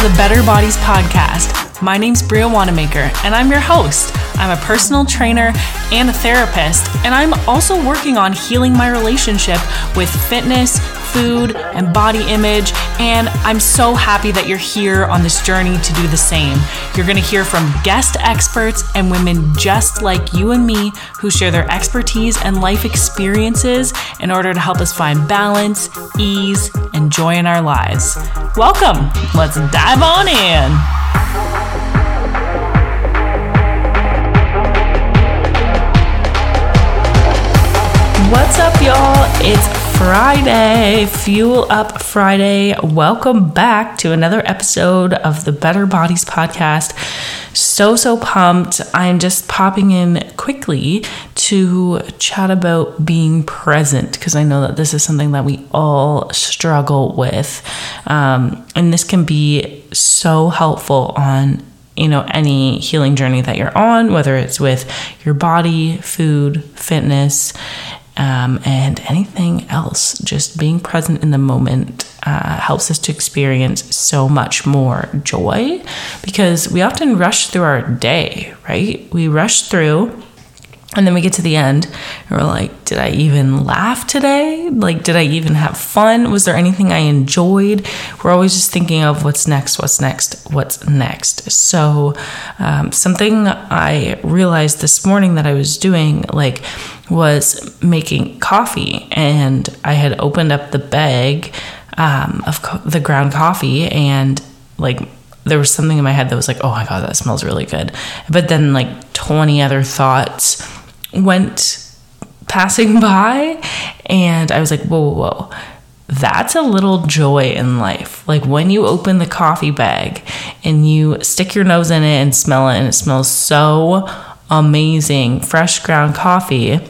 to the Better Bodies Podcast. My name's Bria Wannamaker, and I'm your host. I'm a personal trainer and a therapist, and I'm also working on healing my relationship with fitness, food, and body image. And I'm so happy that you're here on this journey to do the same. You're going to hear from guest experts and women just like you and me who share their expertise and life experiences in order to help us find balance, ease, and joy in our lives. Welcome. Let's dive on in. What's up, y'all? It's Friday, Fuel Up Friday. Welcome back to another episode of the Better Bodies podcast. So, so pumped. I'm just popping in quickly to chat about being present because I know that this is something that we all struggle with. Um, and this can be so helpful on you know any healing journey that you're on whether it's with your body food fitness um, and anything else. Just being present in the moment uh, helps us to experience so much more joy because we often rush through our day, right? We rush through. And then we get to the end and we're like, did I even laugh today? Like, did I even have fun? Was there anything I enjoyed? We're always just thinking of what's next, what's next, what's next. So, um, something I realized this morning that I was doing, like, was making coffee, and I had opened up the bag um, of co- the ground coffee, and like there was something in my head that was like, oh my god, that smells really good. But then like 20 other thoughts went passing by, and I was like, whoa, whoa, whoa. That's a little joy in life. Like when you open the coffee bag and you stick your nose in it and smell it, and it smells so amazing, fresh ground coffee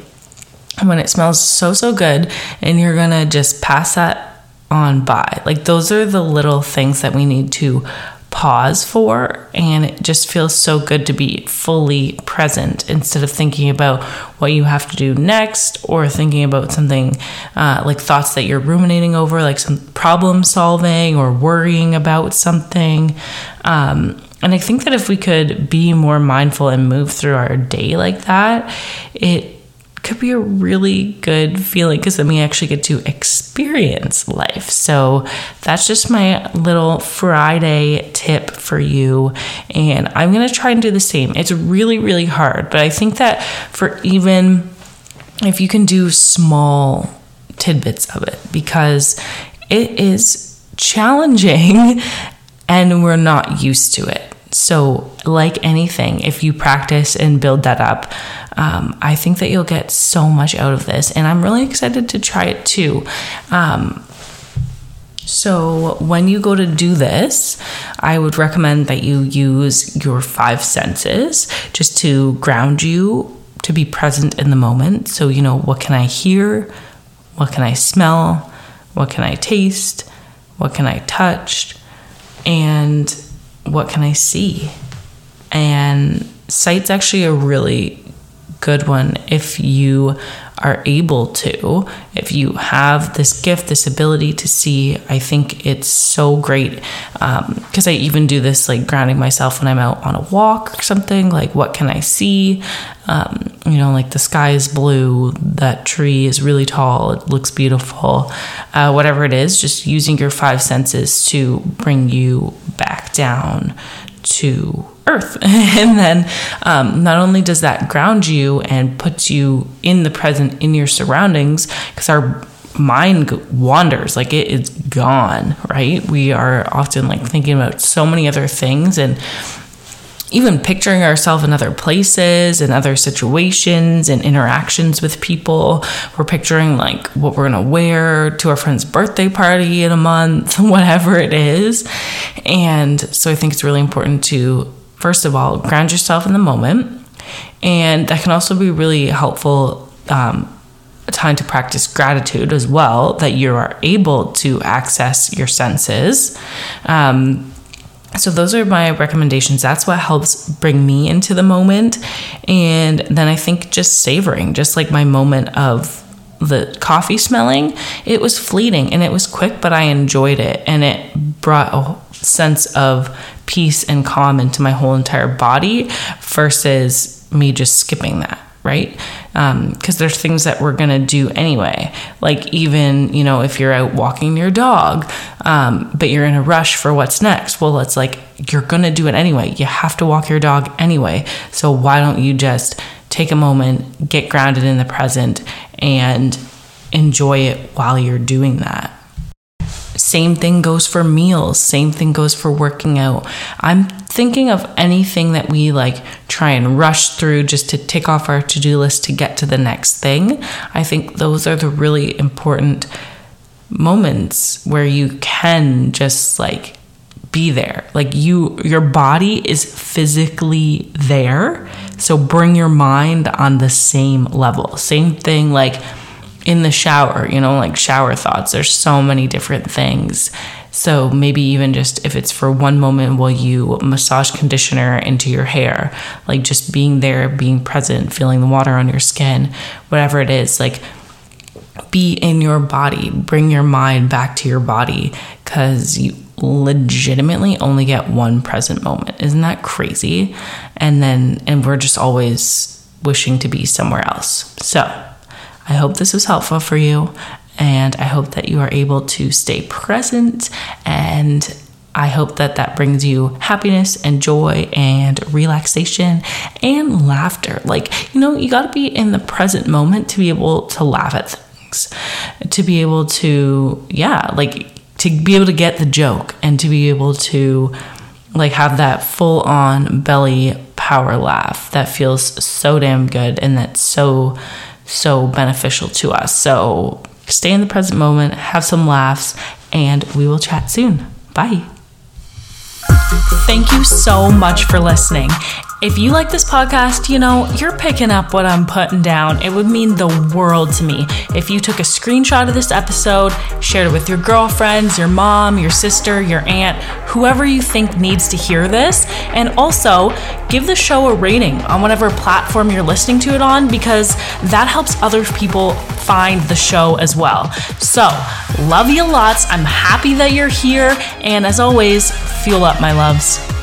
when it smells so, so good, and you're gonna just pass that on by. Like, those are the little things that we need to pause for, and it just feels so good to be fully present instead of thinking about what you have to do next or thinking about something uh, like thoughts that you're ruminating over, like some problem solving or worrying about something. Um, and I think that if we could be more mindful and move through our day like that, it could be a really good feeling because then we actually get to experience life. So that's just my little Friday tip for you. And I'm going to try and do the same. It's really, really hard, but I think that for even if you can do small tidbits of it, because it is challenging and we're not used to it. So, like anything, if you practice and build that up, um, I think that you'll get so much out of this. And I'm really excited to try it too. Um, so, when you go to do this, I would recommend that you use your five senses just to ground you to be present in the moment. So, you know, what can I hear? What can I smell? What can I taste? What can I touch? And what can I see? And sight's actually a really good one if you are able to. If you have this gift, this ability to see, I think it's so great. Because um, I even do this like grounding myself when I'm out on a walk or something. Like, what can I see? Um, you know, like the sky is blue, that tree is really tall, it looks beautiful. Uh, whatever it is, just using your five senses to bring you back down to earth. and then um, not only does that ground you and puts you in the present, in your surroundings, because our mind wanders like it is gone right we are often like thinking about so many other things and even picturing ourselves in other places and other situations and interactions with people. We're picturing like what we're gonna wear to our friend's birthday party in a month, whatever it is. And so I think it's really important to, first of all, ground yourself in the moment. And that can also be really helpful. Um, time to practice gratitude as well that you are able to access your senses um, so those are my recommendations that's what helps bring me into the moment and then i think just savoring just like my moment of the coffee smelling, it was fleeting and it was quick, but I enjoyed it and it brought a sense of peace and calm into my whole entire body versus me just skipping that right? Because um, there's things that we're gonna do anyway. Like even you know if you're out walking your dog, um, but you're in a rush for what's next. Well, it's like you're gonna do it anyway. You have to walk your dog anyway. So why don't you just take a moment, get grounded in the present, and enjoy it while you're doing that? Same thing goes for meals. Same thing goes for working out. I'm thinking of anything that we like try and rush through just to tick off our to do list to get to the next thing. I think those are the really important moments where you can just like be there. Like you your body is physically there. So bring your mind on the same level. Same thing like in the shower, you know, like shower thoughts. There's so many different things. So maybe even just if it's for one moment while you massage conditioner into your hair, like just being there, being present, feeling the water on your skin, whatever it is, like be in your body, bring your mind back to your body because you legitimately only get one present moment. Isn't that crazy? And then, and we're just always wishing to be somewhere else. So, I hope this was helpful for you, and I hope that you are able to stay present. And I hope that that brings you happiness and joy and relaxation and laughter. Like, you know, you got to be in the present moment to be able to laugh at things, to be able to, yeah, like to be able to get the joke and to be able to like have that full on belly power laugh that feels so damn good and that's so so beneficial to us. So stay in the present moment, have some laughs, and we will chat soon. Bye. Thank you so much for listening. If you like this podcast, you know, you're picking up what I'm putting down. It would mean the world to me if you took a screenshot of this episode, shared it with your girlfriends, your mom, your sister, your aunt, whoever you think needs to hear this, and also give the show a rating on whatever platform you're listening to it on because that helps other people find the show as well. So, love you lots. I'm happy that you're here, and as always, fuel up, my loves.